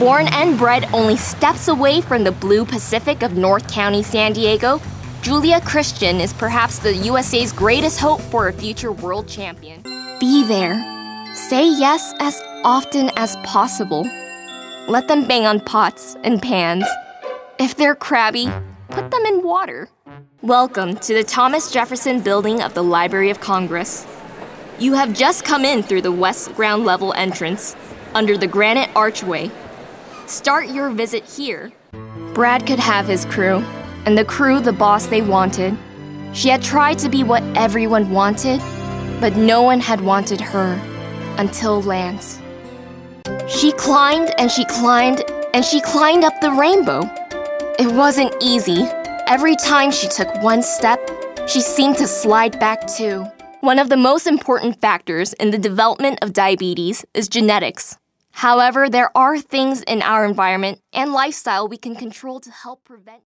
Born and bred only steps away from the blue Pacific of North County, San Diego, Julia Christian is perhaps the USA's greatest hope for a future world champion. Be there. Say yes as often as possible. Let them bang on pots and pans. If they're crabby, put them in water. Welcome to the Thomas Jefferson Building of the Library of Congress. You have just come in through the west ground level entrance, under the granite archway. Start your visit here. Brad could have his crew, and the crew the boss they wanted. She had tried to be what everyone wanted, but no one had wanted her until Lance. She climbed and she climbed and she climbed up the rainbow. It wasn't easy. Every time she took one step, she seemed to slide back too. One of the most important factors in the development of diabetes is genetics. However, there are things in our environment and lifestyle we can control to help prevent.